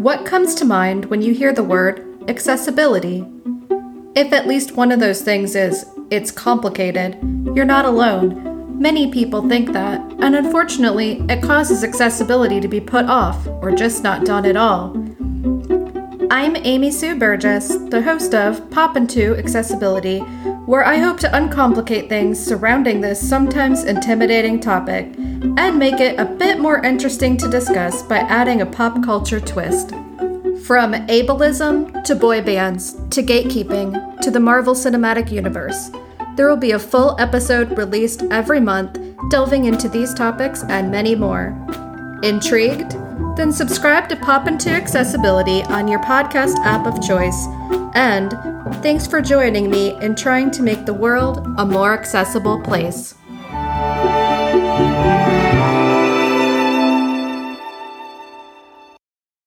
What comes to mind when you hear the word accessibility? If at least one of those things is, it's complicated, you're not alone. Many people think that, and unfortunately, it causes accessibility to be put off or just not done at all. I'm Amy Sue Burgess, the host of Pop Into Accessibility, where I hope to uncomplicate things surrounding this sometimes intimidating topic and make it a bit more interesting to discuss by adding a pop culture twist. From ableism to boy bands to gatekeeping to the Marvel Cinematic Universe, there will be a full episode released every month delving into these topics and many more. Intrigued? Then subscribe to Pop Into Accessibility on your podcast app of choice. And thanks for joining me in trying to make the world a more accessible place.